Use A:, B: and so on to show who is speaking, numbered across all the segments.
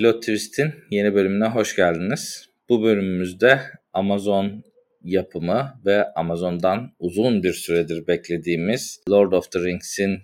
A: Pilot Twist'in yeni bölümüne hoş geldiniz. Bu bölümümüzde Amazon yapımı ve Amazon'dan uzun bir süredir beklediğimiz Lord of the Rings'in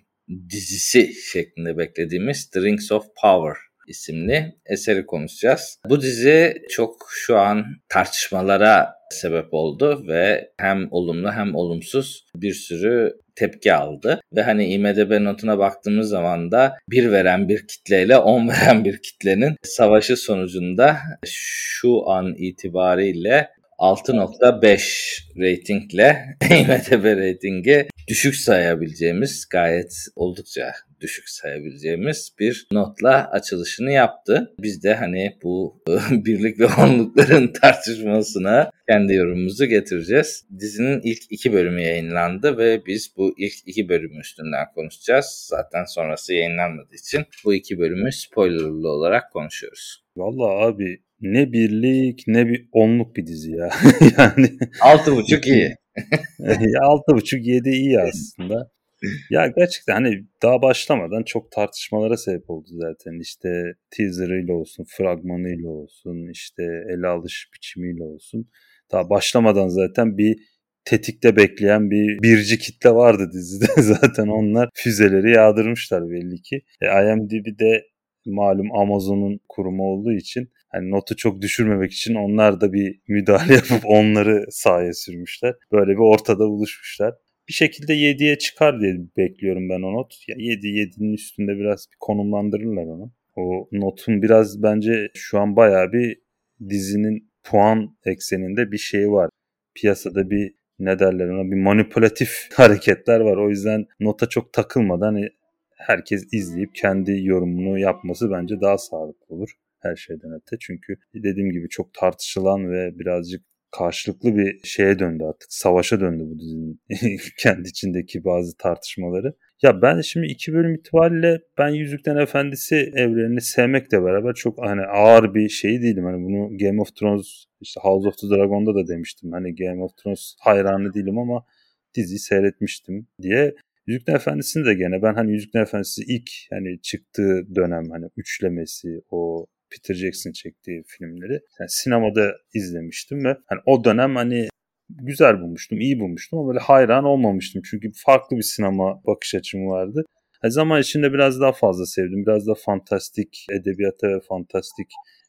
A: dizisi şeklinde beklediğimiz The Rings of Power isimli eseri konuşacağız. Bu dizi çok şu an tartışmalara sebep oldu ve hem olumlu hem olumsuz bir sürü tepki aldı. Ve hani IMDB notuna baktığımız zaman da bir veren bir kitleyle 10 veren bir kitlenin savaşı sonucunda şu an itibariyle 6.5 ratingle IMDB ratingi düşük sayabileceğimiz gayet oldukça düşük sayabileceğimiz bir notla açılışını yaptı. Biz de hani bu birlik ve onlukların tartışmasına kendi yorumumuzu getireceğiz. Dizinin ilk iki bölümü yayınlandı ve biz bu ilk iki bölüm üstünden konuşacağız. Zaten sonrası yayınlanmadığı için bu iki bölümü spoilerlı olarak konuşuyoruz.
B: Vallahi abi ne birlik ne bir onluk bir dizi ya. yani
A: altı buçuk iyi.
B: altı buçuk yedi iyi aslında. Ya gerçekten hani daha başlamadan çok tartışmalara sebep oldu zaten. İşte teaserıyla olsun, fragmanıyla olsun, işte ele alış biçimiyle olsun. Daha başlamadan zaten bir tetikte bekleyen bir birci kitle vardı dizide. zaten onlar füzeleri yağdırmışlar belli ki. E, IMDb'de malum Amazon'un kurumu olduğu için hani notu çok düşürmemek için onlar da bir müdahale yapıp onları sahaya sürmüşler. Böyle bir ortada buluşmuşlar. Bir şekilde 7'ye çıkar diye bekliyorum ben o not. Ya 7 7'nin üstünde biraz bir konumlandırırlar onu. O notun biraz bence şu an bayağı bir dizinin puan ekseninde bir şey var. Piyasada bir ne derler ona bir manipülatif hareketler var. O yüzden nota çok takılmadan hani herkes izleyip kendi yorumunu yapması bence daha sağlıklı olur her şeyden öte. Çünkü dediğim gibi çok tartışılan ve birazcık karşılıklı bir şeye döndü artık. Savaşa döndü bu dizinin kendi içindeki bazı tartışmaları. Ya ben şimdi iki bölüm itibariyle ben Yüzükten Efendisi evrenini sevmekle beraber çok hani ağır bir şey değilim. Hani bunu Game of Thrones işte House of the Dragon'da da demiştim. Hani Game of Thrones hayranı değilim ama diziyi seyretmiştim diye. Yüzükten Efendisi'ni de gene ben hani Yüzükten Efendisi ilk hani çıktığı dönem hani üçlemesi o Peter Jackson çektiği filmleri yani sinemada izlemiştim ve hani o dönem hani güzel bulmuştum, iyi bulmuştum ama böyle hayran olmamıştım. Çünkü farklı bir sinema bakış açım vardı. Yani zaman içinde biraz daha fazla sevdim. Biraz da fantastik edebiyata ve fantastik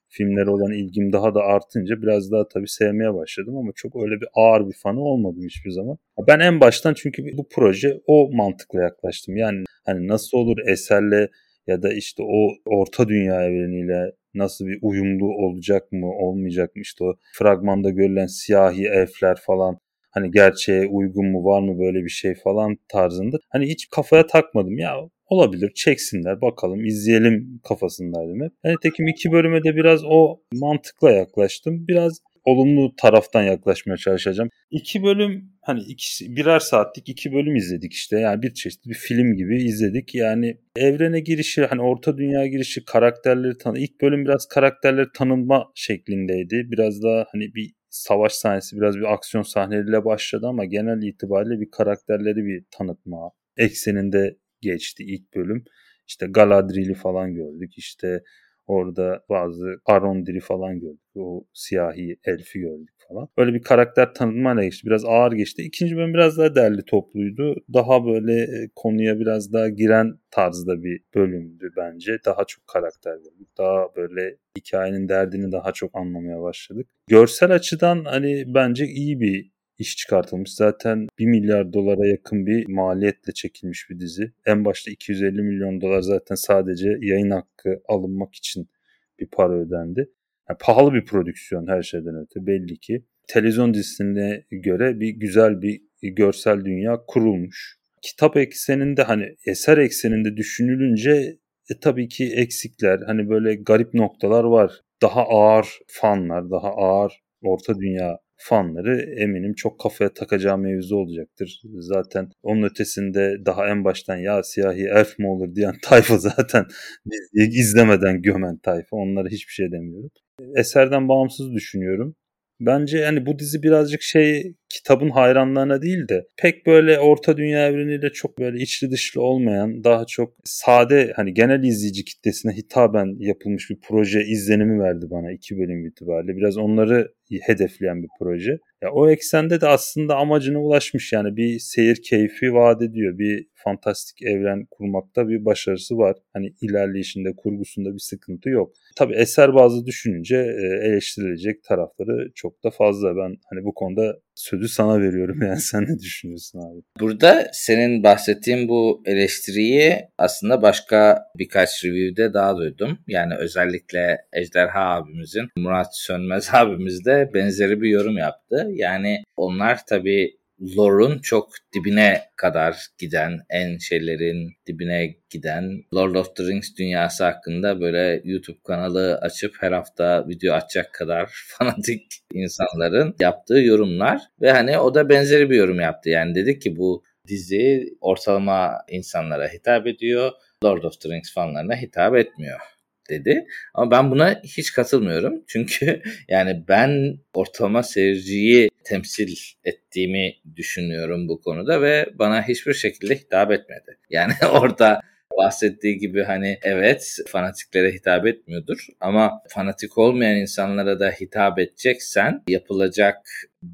B: filmlere olan ilgim daha da artınca biraz daha tabii sevmeye başladım ama çok öyle bir ağır bir fanı olmadım hiçbir zaman. Ben en baştan çünkü bu proje o mantıkla yaklaştım. Yani hani nasıl olur eserle ya da işte o orta dünya evreniyle nasıl bir uyumlu olacak mı olmayacak mı işte o fragmanda görülen siyahi elfler falan hani gerçeğe uygun mu var mı böyle bir şey falan tarzında hani hiç kafaya takmadım ya olabilir çeksinler bakalım izleyelim kafasındaydım hep. Yani tekim iki bölüme de biraz o mantıkla yaklaştım. Biraz olumlu taraftan yaklaşmaya çalışacağım. İki bölüm hani ikisi, birer saatlik iki bölüm izledik işte. Yani bir çeşit bir film gibi izledik. Yani evrene girişi hani orta dünya girişi karakterleri tanı. İlk bölüm biraz karakterleri tanınma şeklindeydi. Biraz daha hani bir savaş sahnesi biraz bir aksiyon sahneleriyle başladı ama genel itibariyle bir karakterleri bir tanıtma ekseninde geçti ilk bölüm. İşte Galadriel'i falan gördük. İşte Orada bazı Arondiri falan gördük. O siyahi elfi gördük falan. Böyle bir karakter tanıtmayla geçti. Biraz ağır geçti. İkinci bölüm biraz daha derli topluydu. Daha böyle e, konuya biraz daha giren tarzda bir bölümdü bence. Daha çok karakter gördük. Daha böyle hikayenin derdini daha çok anlamaya başladık. Görsel açıdan hani bence iyi bir iş çıkartılmış. Zaten 1 milyar dolara yakın bir maliyetle çekilmiş bir dizi. En başta 250 milyon dolar zaten sadece yayın hakkı alınmak için bir para ödendi. Yani pahalı bir prodüksiyon her şeyden öte belli ki. Televizyon dizisine göre bir güzel bir görsel dünya kurulmuş. Kitap ekseninde hani eser ekseninde düşünülünce e, tabii ki eksikler hani böyle garip noktalar var. Daha ağır fanlar, daha ağır orta dünya fanları eminim çok kafaya takacağı mevzu olacaktır. Zaten onun ötesinde daha en baştan ya siyahi elf mi olur diyen tayfa zaten izlemeden gömen tayfa. Onlara hiçbir şey demiyorum. Eserden bağımsız düşünüyorum. Bence hani bu dizi birazcık şey kitabın hayranlarına değil de pek böyle orta dünya evreniyle çok böyle içli dışlı olmayan daha çok sade hani genel izleyici kitlesine hitaben yapılmış bir proje izlenimi verdi bana iki bölüm itibariyle. Biraz onları hedefleyen bir proje. Ya o eksende de aslında amacına ulaşmış yani bir seyir keyfi vaat ediyor. Bir fantastik evren kurmakta bir başarısı var. Hani ilerleyişinde, kurgusunda bir sıkıntı yok. Tabi eser bazı düşününce e, eleştirilecek tarafları çok da fazla. Ben hani bu konuda sözü sana veriyorum yani sen ne düşünüyorsun abi?
A: Burada senin bahsettiğin bu eleştiriyi aslında başka birkaç review'de daha duydum. Yani özellikle Ejderha abimizin, Murat Sönmez abimiz de benzeri bir yorum yaptı. Yani onlar tabii lore'un çok dibine kadar giden, en şeylerin dibine giden Lord of the Rings dünyası hakkında böyle YouTube kanalı açıp her hafta video açacak kadar fanatik insanların yaptığı yorumlar ve hani o da benzeri bir yorum yaptı. Yani dedi ki bu dizi ortalama insanlara hitap ediyor. Lord of the Rings fanlarına hitap etmiyor dedi. Ama ben buna hiç katılmıyorum. Çünkü yani ben ortalama seyirciyi temsil ettiğimi düşünüyorum bu konuda ve bana hiçbir şekilde hitap etmedi. Yani orada bahsettiği gibi hani evet fanatiklere hitap etmiyordur ama fanatik olmayan insanlara da hitap edeceksen yapılacak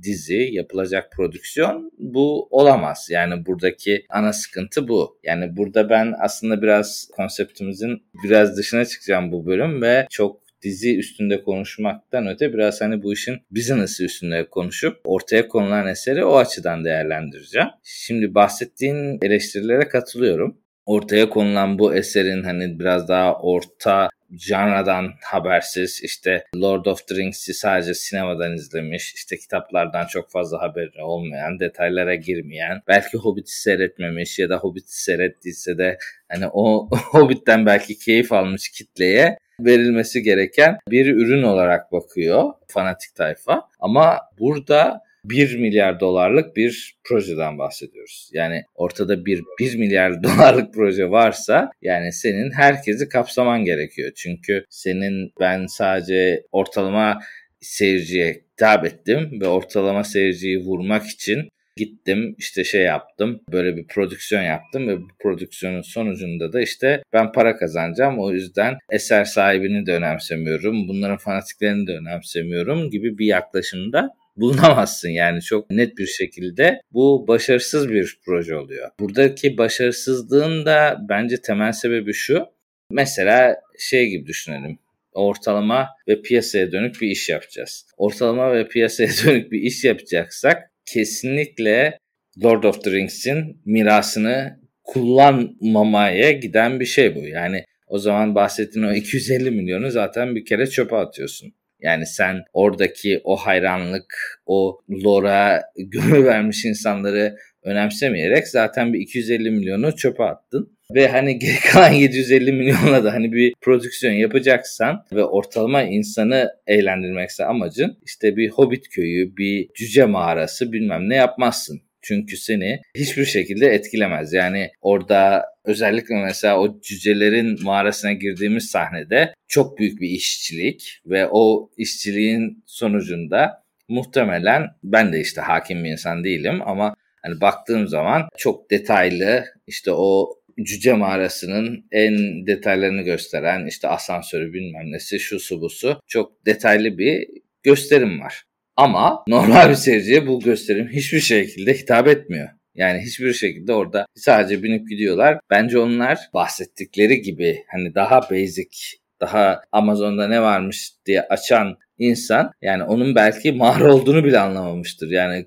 A: dizi, yapılacak prodüksiyon bu olamaz. Yani buradaki ana sıkıntı bu. Yani burada ben aslında biraz konseptimizin biraz dışına çıkacağım bu bölüm ve çok dizi üstünde konuşmaktan öte biraz hani bu işin business'ı üstünde konuşup ortaya konulan eseri o açıdan değerlendireceğim. Şimdi bahsettiğin eleştirilere katılıyorum ortaya konulan bu eserin hani biraz daha orta janradan habersiz işte Lord of the Rings'i sadece sinemadan izlemiş işte kitaplardan çok fazla haberi olmayan detaylara girmeyen belki Hobbit'i seyretmemiş ya da Hobbit'i seyrettiyse de hani o Hobbit'ten belki keyif almış kitleye verilmesi gereken bir ürün olarak bakıyor fanatik tayfa ama burada 1 milyar dolarlık bir projeden bahsediyoruz. Yani ortada bir 1 milyar dolarlık proje varsa yani senin herkesi kapsaman gerekiyor. Çünkü senin ben sadece ortalama seyirciye hitap ettim ve ortalama seyirciyi vurmak için gittim işte şey yaptım böyle bir prodüksiyon yaptım ve bu prodüksiyonun sonucunda da işte ben para kazanacağım o yüzden eser sahibini de önemsemiyorum bunların fanatiklerini de önemsemiyorum gibi bir yaklaşımda bulunamazsın yani çok net bir şekilde bu başarısız bir proje oluyor. Buradaki başarısızlığın da bence temel sebebi şu. Mesela şey gibi düşünelim ortalama ve piyasaya dönük bir iş yapacağız. Ortalama ve piyasaya dönük bir iş yapacaksak kesinlikle Lord of the Rings'in mirasını kullanmamaya giden bir şey bu. Yani o zaman bahsettiğin o 250 milyonu zaten bir kere çöpe atıyorsun. Yani sen oradaki o hayranlık, o lora gönül vermiş insanları önemsemeyerek zaten bir 250 milyonu çöpe attın. Ve hani geri kalan 750 milyonla da hani bir prodüksiyon yapacaksan ve ortalama insanı eğlendirmekse amacın işte bir hobbit köyü, bir cüce mağarası bilmem ne yapmazsın. Çünkü seni hiçbir şekilde etkilemez. Yani orada özellikle mesela o cücelerin mağarasına girdiğimiz sahnede çok büyük bir işçilik ve o işçiliğin sonucunda muhtemelen ben de işte hakim bir insan değilim ama hani baktığım zaman çok detaylı işte o cüce mağarasının en detaylarını gösteren işte asansörü bilmem nesi şu su bu su çok detaylı bir gösterim var. Ama normal bir seyirciye bu gösterim hiçbir şekilde hitap etmiyor. Yani hiçbir şekilde orada sadece binip gidiyorlar. Bence onlar bahsettikleri gibi hani daha basic, daha Amazon'da ne varmış diye açan insan yani onun belki mağara olduğunu bile anlamamıştır. Yani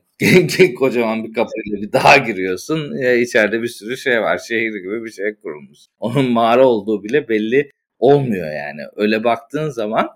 A: kocaman bir kapıyla bir daha giriyorsun. Ya içeride bir sürü şey var. Şehir gibi bir şey kurulmuş. Onun mağara olduğu bile belli olmuyor yani. Öyle baktığın zaman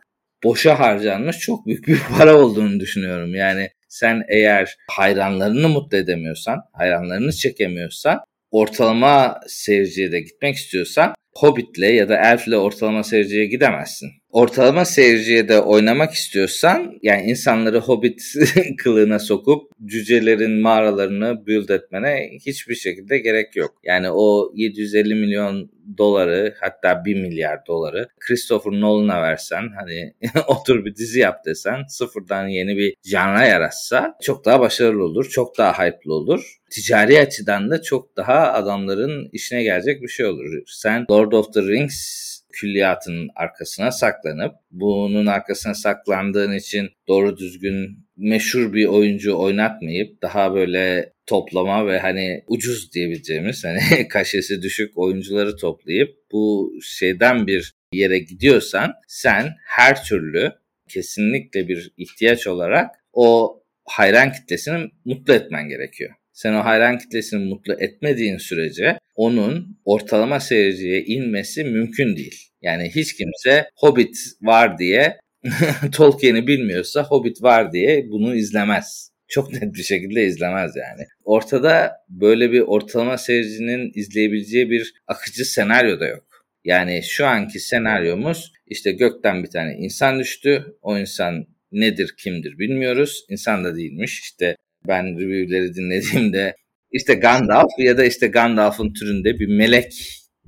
A: boşa harcanmış çok büyük bir para olduğunu düşünüyorum. Yani sen eğer hayranlarını mutlu edemiyorsan, hayranlarını çekemiyorsan, ortalama seyirciye de gitmek istiyorsan Hobbit'le ya da Elf'le ortalama seyirciye gidemezsin. Ortalama seyirciye de oynamak istiyorsan yani insanları Hobbit kılığına sokup cücelerin mağaralarını build etmene hiçbir şekilde gerek yok. Yani o 750 milyon doları hatta 1 milyar doları Christopher Nolan'a versen hani otur bir dizi yap desen sıfırdan yeni bir janra yaratsa çok daha başarılı olur. Çok daha hype'lı olur. Ticari açıdan da çok daha adamların işine gelecek bir şey olur. Sen Lord of the Rings külliyatının arkasına saklanıp bunun arkasına saklandığın için doğru düzgün meşhur bir oyuncu oynatmayıp daha böyle toplama ve hani ucuz diyebileceğimiz hani kaşesi düşük oyuncuları toplayıp bu şeyden bir yere gidiyorsan sen her türlü kesinlikle bir ihtiyaç olarak o hayran kitlesini mutlu etmen gerekiyor. Sen o hayran kitlesini mutlu etmediğin sürece onun ortalama seyirciye inmesi mümkün değil. Yani hiç kimse Hobbit var diye Tolkien'i bilmiyorsa Hobbit var diye bunu izlemez. Çok net bir şekilde izlemez yani. Ortada böyle bir ortalama seyircinin izleyebileceği bir akıcı senaryo da yok. Yani şu anki senaryomuz işte gökten bir tane insan düştü. O insan nedir kimdir bilmiyoruz. İnsan da değilmiş. İşte ben review'leri dinlediğimde işte Gandalf ya da işte Gandalf'ın türünde bir melek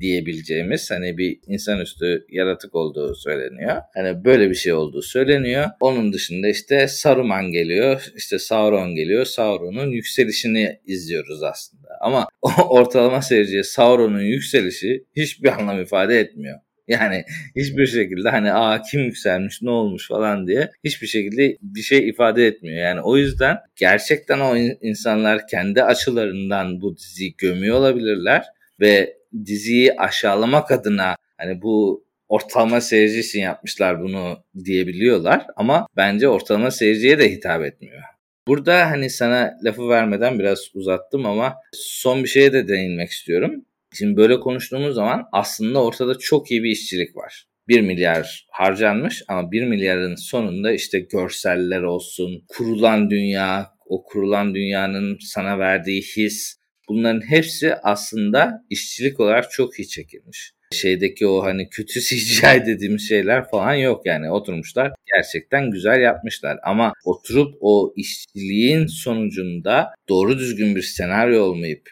A: diyebileceğimiz hani bir insanüstü yaratık olduğu söyleniyor. Hani böyle bir şey olduğu söyleniyor. Onun dışında işte Saruman geliyor, işte Sauron geliyor. Sauron'un yükselişini izliyoruz aslında. Ama ortalama seyirciye Sauron'un yükselişi hiçbir anlam ifade etmiyor. Yani hiçbir şekilde hani aa kim yükselmiş ne olmuş falan diye hiçbir şekilde bir şey ifade etmiyor. Yani o yüzden gerçekten o insanlar kendi açılarından bu diziyi gömüyor olabilirler ve diziyi aşağılamak adına hani bu ortalama seyirci için yapmışlar bunu diyebiliyorlar ama bence ortalama seyirciye de hitap etmiyor. Burada hani sana lafı vermeden biraz uzattım ama son bir şeye de değinmek istiyorum. Şimdi böyle konuştuğumuz zaman aslında ortada çok iyi bir işçilik var. 1 milyar harcanmış ama 1 milyarın sonunda işte görseller olsun, kurulan dünya, o kurulan dünyanın sana verdiği his, bunların hepsi aslında işçilik olarak çok iyi çekilmiş. Şeydeki o hani kötü CGI dediğimiz şeyler falan yok yani oturmuşlar gerçekten güzel yapmışlar ama oturup o işçiliğin sonucunda doğru düzgün bir senaryo olmayıp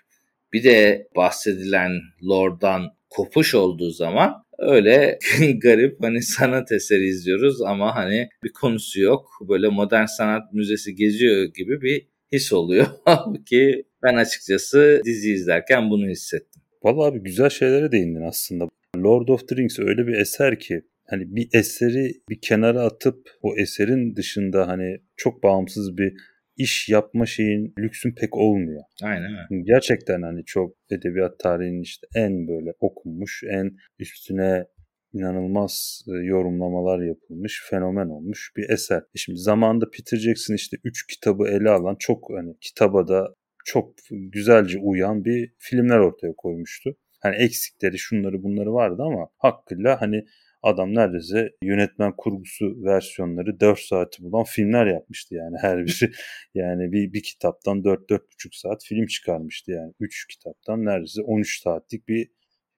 A: bir de bahsedilen Lord'dan kopuş olduğu zaman öyle garip hani sanat eseri izliyoruz ama hani bir konusu yok. Böyle modern sanat müzesi geziyor gibi bir his oluyor. Ki ben açıkçası dizi izlerken bunu hissettim.
B: Vallahi abi güzel şeylere değindin aslında. Lord of the Rings öyle bir eser ki hani bir eseri bir kenara atıp o eserin dışında hani çok bağımsız bir iş yapma şeyin lüksün pek olmuyor.
A: Aynen öyle.
B: Gerçekten hani çok edebiyat tarihinin işte en böyle okunmuş, en üstüne inanılmaz e, yorumlamalar yapılmış, fenomen olmuş bir eser. E şimdi zamanında Peter Jackson işte 3 kitabı ele alan çok hani kitaba da çok güzelce uyan bir filmler ortaya koymuştu. Hani eksikleri şunları bunları vardı ama hakkıyla hani adam neredeyse yönetmen kurgusu versiyonları 4 saati bulan filmler yapmıştı yani her biri. yani bir, bir kitaptan 4-4,5 saat film çıkarmıştı yani. 3 kitaptan neredeyse 13 saatlik bir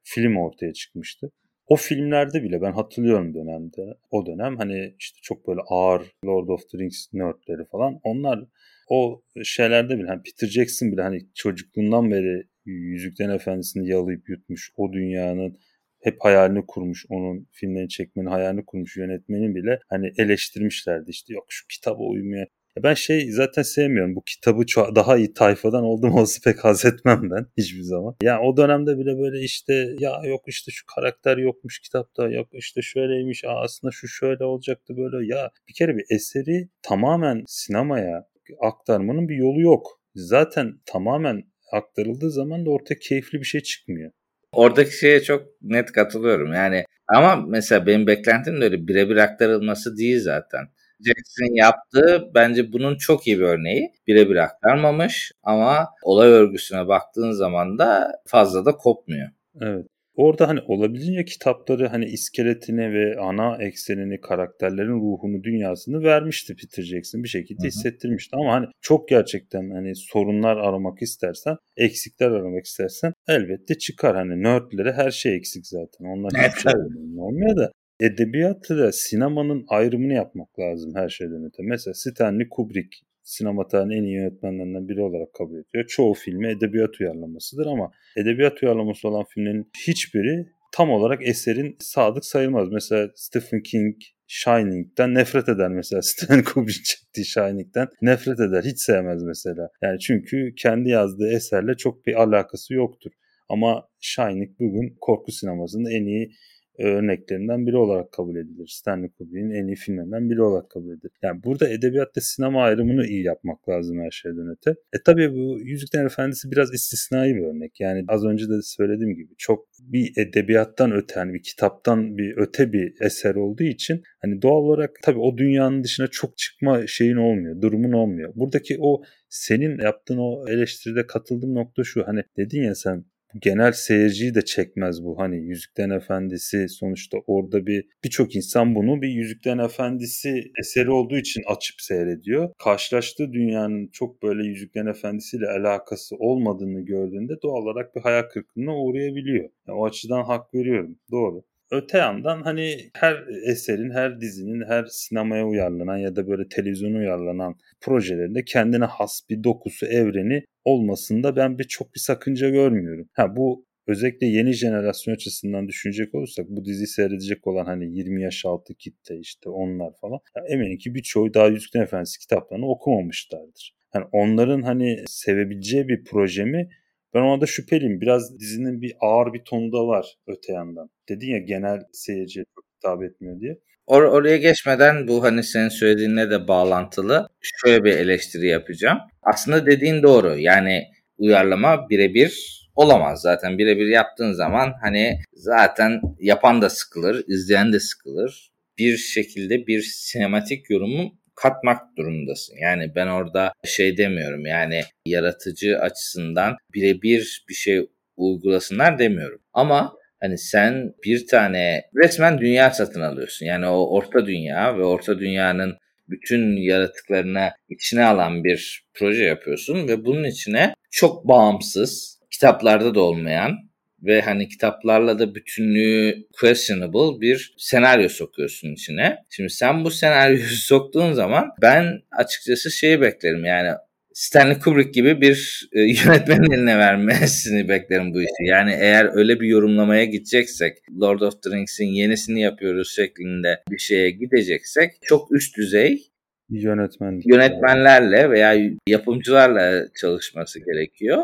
B: film ortaya çıkmıştı. O filmlerde bile ben hatırlıyorum dönemde. O dönem hani işte çok böyle ağır Lord of the Rings nerdleri falan. Onlar o şeylerde bile hani Peter Jackson bile hani çocukluğundan beri Yüzüklerin Efendisi'ni yalayıp yutmuş. O dünyanın hep hayalini kurmuş. Onun filmlerini çekmenin hayalini kurmuş yönetmenin bile hani eleştirmişlerdi. işte yok şu kitaba uymuyor. Ben şey zaten sevmiyorum. Bu kitabı daha iyi tayfadan oldum olsa pek haz etmem ben hiçbir zaman. Ya yani o dönemde bile böyle işte ya yok işte şu karakter yokmuş kitapta yok işte şöyleymiş Aa, aslında şu şöyle olacaktı böyle. Ya bir kere bir eseri tamamen sinemaya aktarmanın bir yolu yok. Zaten tamamen aktarıldığı zaman da ortaya keyifli bir şey çıkmıyor.
A: Oradaki şeye çok net katılıyorum. Yani ama mesela benim beklentim de öyle birebir aktarılması değil zaten. Jackson yaptığı bence bunun çok iyi bir örneği. Birebir aktarmamış ama olay örgüsüne baktığın zaman da fazla da kopmuyor.
B: Evet. Orada hani olabildiğince kitapları hani iskeletine ve ana eksenini, karakterlerin ruhunu, dünyasını vermişti Peter Jackson. Bir şekilde hissettirmişti ama hani çok gerçekten hani sorunlar aramak istersen, eksikler aramak istersen elbette çıkar. Hani nerdlere her şey eksik zaten. Onlar hiçbir şey olmuyor da edebiyatı da sinemanın ayrımını yapmak lazım her şeyden öte. Mesela Stanley Kubrick sinema tarihinin en iyi yönetmenlerinden biri olarak kabul ediyor. Çoğu filmi edebiyat uyarlamasıdır ama edebiyat uyarlaması olan filmlerin hiçbiri tam olarak eserin sadık sayılmaz. Mesela Stephen King Shining'den nefret eder mesela. Stanley Kubrick çektiği Shining'den nefret eder. Hiç sevmez mesela. Yani çünkü kendi yazdığı eserle çok bir alakası yoktur. Ama Shining bugün korku sinemasının en iyi örneklerinden biri olarak kabul edilir. Stanley Kubrick'in en iyi filmlerinden biri olarak kabul edilir. Yani burada edebiyatta sinema ayrımını iyi yapmak lazım her şeyden öte. E tabii bu Yüzüklerin Efendisi biraz istisnai bir örnek. Yani az önce de söylediğim gibi çok bir edebiyattan öte, yani bir kitaptan bir öte bir eser olduğu için hani doğal olarak tabii o dünyanın dışına çok çıkma şeyin olmuyor, durumun olmuyor. Buradaki o senin yaptığın o eleştiride katıldığım nokta şu hani dedin ya sen genel seyirciyi de çekmez bu. Hani Yüzüklerin Efendisi sonuçta orada bir birçok insan bunu bir Yüzüklerin Efendisi eseri olduğu için açıp seyrediyor. Karşılaştığı dünyanın çok böyle Yüzüklerin Efendisi ile alakası olmadığını gördüğünde doğal olarak bir hayal kırıklığına uğrayabiliyor. Yani o açıdan hak veriyorum. Doğru. Öte yandan hani her eserin, her dizinin, her sinemaya uyarlanan ya da böyle televizyona uyarlanan projelerinde kendine has bir dokusu, evreni olmasında ben bir çok bir sakınca görmüyorum. Ha bu özellikle yeni jenerasyon açısından düşünecek olursak bu diziyi seyredecek olan hani 20 yaş altı kitle işte onlar falan ya eminim ki birçoğu daha Yüzüklerin Efendisi kitaplarını okumamışlardır. Yani onların hani sevebileceği bir proje mi ben ona da şüpheliyim. Biraz dizinin bir ağır bir tonu da var öte yandan. Dedin ya genel seyirciye çok hitap etmiyor diye.
A: Or oraya geçmeden bu hani senin söylediğinle de bağlantılı şöyle bir eleştiri yapacağım. Aslında dediğin doğru. Yani uyarlama birebir olamaz zaten. Birebir yaptığın zaman hani zaten yapan da sıkılır, izleyen de sıkılır. Bir şekilde bir sinematik yorumu katmak durumundasın. Yani ben orada şey demiyorum yani yaratıcı açısından birebir bir şey uygulasınlar demiyorum. Ama hani sen bir tane resmen dünya satın alıyorsun. Yani o orta dünya ve orta dünyanın bütün yaratıklarını içine alan bir proje yapıyorsun ve bunun içine çok bağımsız, kitaplarda da olmayan ve hani kitaplarla da bütünlüğü questionable bir senaryo sokuyorsun içine. Şimdi sen bu senaryoyu soktuğun zaman ben açıkçası şeyi beklerim yani Stanley Kubrick gibi bir e, yönetmenin eline vermesini beklerim bu işi. Yani eğer öyle bir yorumlamaya gideceksek, Lord of the Rings'in yenisini yapıyoruz şeklinde bir şeye gideceksek çok üst düzey
B: yönetmen
A: yönetmenlerle veya yapımcılarla çalışması gerekiyor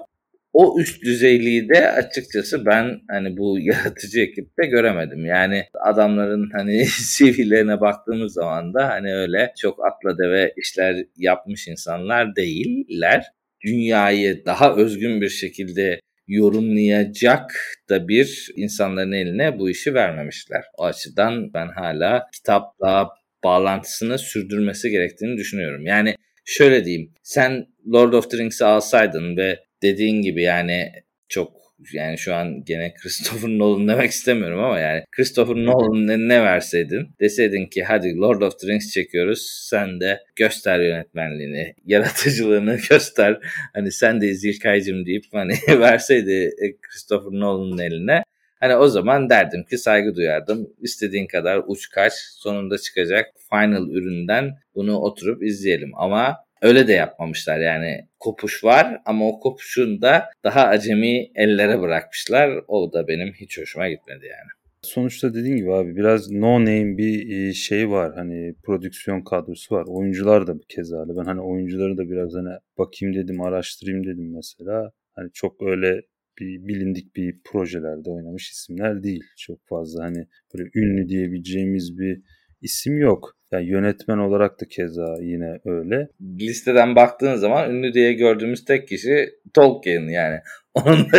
A: o üst düzeyliği de açıkçası ben hani bu yaratıcı ekipte göremedim. Yani adamların hani CV'lerine baktığımız zaman da hani öyle çok atla deve işler yapmış insanlar değiller. Dünyayı daha özgün bir şekilde yorumlayacak da bir insanların eline bu işi vermemişler. O açıdan ben hala kitapla bağlantısını sürdürmesi gerektiğini düşünüyorum. Yani şöyle diyeyim. Sen Lord of the Rings'i alsaydın ve dediğin gibi yani çok yani şu an gene Christopher Nolan demek istemiyorum ama yani Christopher Nolan'ın ne verseydin deseydin ki hadi Lord of the Rings çekiyoruz sen de göster yönetmenliğini yaratıcılığını göster hani sen de İlkay'cım deyip hani verseydi Christopher Nolan'ın eline Hani o zaman derdim ki saygı duyardım. İstediğin kadar uç kaç sonunda çıkacak final üründen bunu oturup izleyelim. Ama Öyle de yapmamışlar yani kopuş var ama o kopuşun da daha acemi ellere bırakmışlar. O da benim hiç hoşuma gitmedi yani.
B: Sonuçta dediğin gibi abi biraz no name bir e, şey var hani prodüksiyon kadrosu var. Oyuncular da keza öyle. Ben hani oyuncuları da biraz hani bakayım dedim araştırayım dedim mesela. Hani çok öyle bir bilindik bir projelerde oynamış isimler değil. Çok fazla hani böyle ünlü diyebileceğimiz bir isim yok. Yani yönetmen olarak da keza yine öyle.
A: Listeden baktığın zaman ünlü diye gördüğümüz tek kişi Tolkien yani. Onun da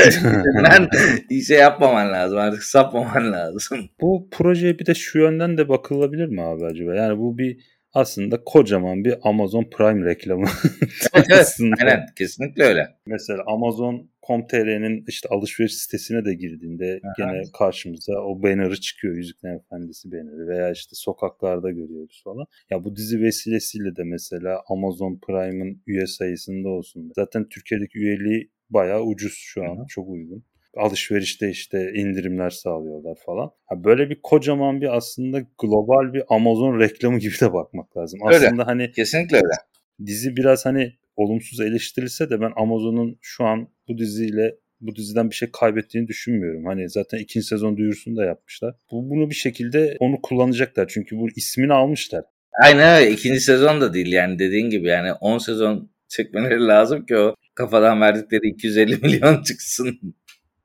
A: şey yapmaman lazım artık sapmaman lazım.
B: Bu projeye bir de şu yönden de bakılabilir mi abi acaba? Yani bu bir aslında kocaman bir Amazon Prime reklamı.
A: evet, evet. Aynen kesinlikle öyle.
B: Mesela Amazon.com.tr'nin işte alışveriş sitesine de girdiğinde Aha. gene karşımıza o banner'ı çıkıyor Yüzüklerin Efendisi banner'ı veya işte sokaklarda görüyoruz falan. Ya bu dizi vesilesiyle de mesela Amazon Prime'ın üye sayısında olsun. Zaten Türkiye'deki üyeliği bayağı ucuz şu an. Hı. Çok uygun alışverişte işte indirimler sağlıyorlar falan. Ha böyle bir kocaman bir aslında global bir Amazon reklamı gibi de bakmak lazım.
A: Öyle.
B: Aslında hani
A: kesinlikle öyle.
B: Dizi biraz hani olumsuz eleştirilse de ben Amazon'un şu an bu diziyle bu diziden bir şey kaybettiğini düşünmüyorum. Hani zaten ikinci sezon duyurusunu da yapmışlar. Bu bunu bir şekilde onu kullanacaklar. Çünkü bu ismini almışlar.
A: Aynen öyle. İkinci sezon da değil yani dediğin gibi yani 10 sezon çekmeleri lazım ki o kafadan verdikleri 250 milyon çıksın.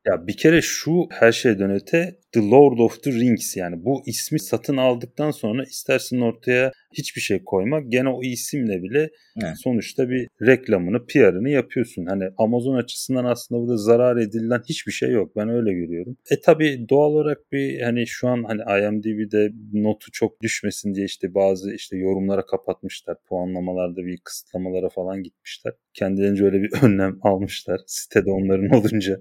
B: Ya bir kere şu her şeyden öte The Lord of the Rings yani bu ismi satın aldıktan sonra istersin ortaya hiçbir şey koymak gene o isimle bile evet. sonuçta bir reklamını, PR'ını yapıyorsun. Hani Amazon açısından aslında burada zarar edilen hiçbir şey yok. Ben öyle görüyorum. E tabi doğal olarak bir hani şu an hani IMDb'de notu çok düşmesin diye işte bazı işte yorumlara kapatmışlar. Puanlamalarda bir kısıtlamalara falan gitmişler. Kendilerince öyle bir önlem almışlar. Sitede onların olunca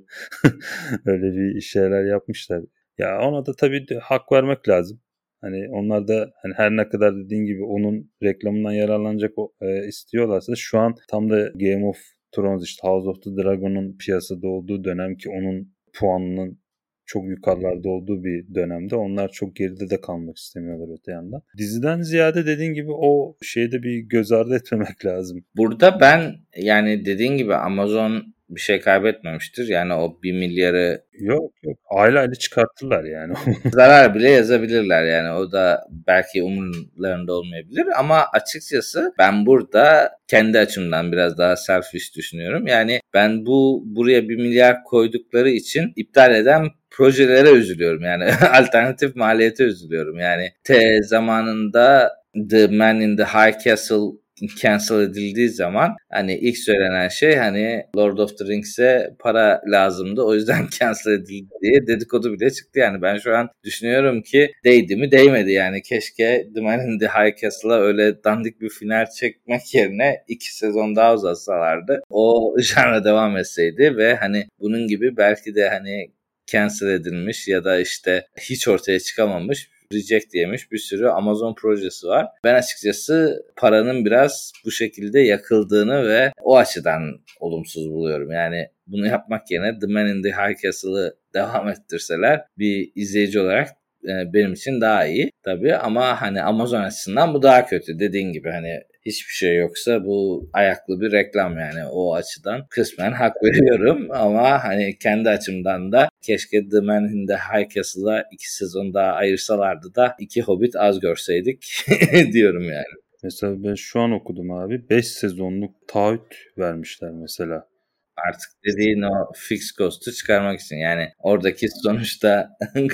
B: öyle bir şeyler yapmışlar. Ya ona da tabii hak vermek lazım. Hani onlar da hani her ne kadar dediğin gibi onun reklamından yararlanacak e, istiyorlarsa şu an tam da Game of Thrones işte House of the Dragon'un piyasada olduğu dönem ki onun puanının çok yukarılarda olduğu bir dönemde onlar çok geride de kalmak istemiyorlar öte yandan. Diziden ziyade dediğin gibi o şeyde bir göz ardı etmemek lazım.
A: Burada ben yani dediğin gibi Amazon bir şey kaybetmemiştir. Yani o bir milyarı
B: yok yok aile aile çıkarttılar yani.
A: zarar bile yazabilirler yani o da belki umurlarında olmayabilir ama açıkçası ben burada kendi açımdan biraz daha selfish düşünüyorum. Yani ben bu buraya bir milyar koydukları için iptal eden projelere üzülüyorum. Yani alternatif maliyete üzülüyorum. Yani T zamanında The Man in the High Castle cancel edildiği zaman hani ilk söylenen şey hani Lord of the Rings'e para lazımdı o yüzden cancel edildi diye dedikodu bile çıktı. Yani ben şu an düşünüyorum ki değdi mi? Değmedi yani. Keşke The Man in the High Castle'a öyle dandik bir final çekmek yerine iki sezon daha uzatsalardı o janra devam etseydi ve hani bunun gibi belki de hani cancel edilmiş ya da işte hiç ortaya çıkamamış reject yemiş bir sürü Amazon projesi var. Ben açıkçası paranın biraz bu şekilde yakıldığını ve o açıdan olumsuz buluyorum. Yani bunu yapmak yerine The Man in the High Castle'ı devam ettirseler bir izleyici olarak e, benim için daha iyi tabii ama hani Amazon açısından bu daha kötü dediğin gibi hani hiçbir şey yoksa bu ayaklı bir reklam yani. O açıdan kısmen hak veriyorum ama hani kendi açımdan da keşke The Man in the High Castle'a iki sezon daha ayırsalardı da iki Hobbit az görseydik diyorum yani.
B: Mesela ben şu an okudum abi. 5 sezonluk taahhüt vermişler mesela
A: artık dediğin o fix cost'u çıkarmak için. Yani oradaki sonuçta